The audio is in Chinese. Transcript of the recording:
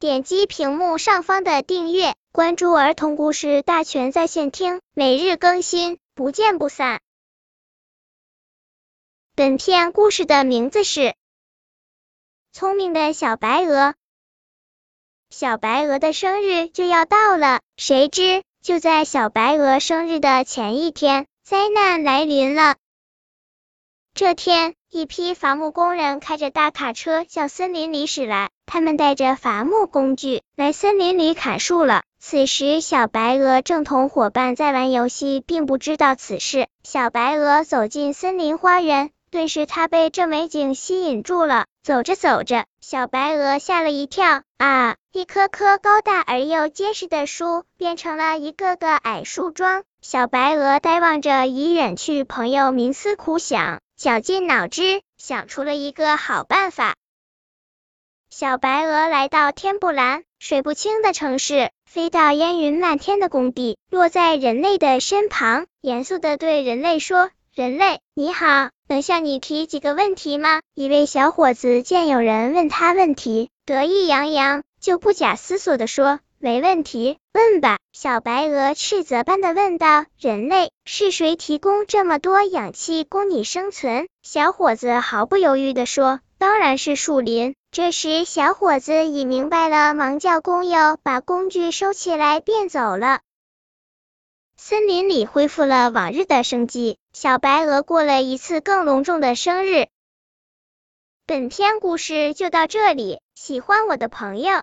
点击屏幕上方的订阅，关注儿童故事大全在线听，每日更新，不见不散。本片故事的名字是《聪明的小白鹅》。小白鹅的生日就要到了，谁知就在小白鹅生日的前一天，灾难来临了。这天，一批伐木工人开着大卡车向森林里驶来，他们带着伐木工具来森林里砍树了。此时，小白鹅正同伙伴在玩游戏，并不知道此事。小白鹅走进森林花园，顿时它被这美景吸引住了。走着走着，小白鹅吓了一跳，啊！一棵棵高大而又结实的树变成了一个个矮树桩。小白鹅呆望着已远去朋友，冥思苦想。绞尽脑汁想出了一个好办法。小白鹅来到天不蓝、水不清的城市，飞到烟云漫天的工地，落在人类的身旁，严肃的对人类说：“人类，你好，能向你提几个问题吗？”一位小伙子见有人问他问题，得意洋洋，就不假思索的说。没问题，问吧。小白鹅斥责般的问道：“人类，是谁提供这么多氧气供你生存？”小伙子毫不犹豫的说：“当然是树林。”这时，小伙子已明白了，忙叫工友把工具收起来，便走了。森林里恢复了往日的生机，小白鹅过了一次更隆重的生日。本篇故事就到这里，喜欢我的朋友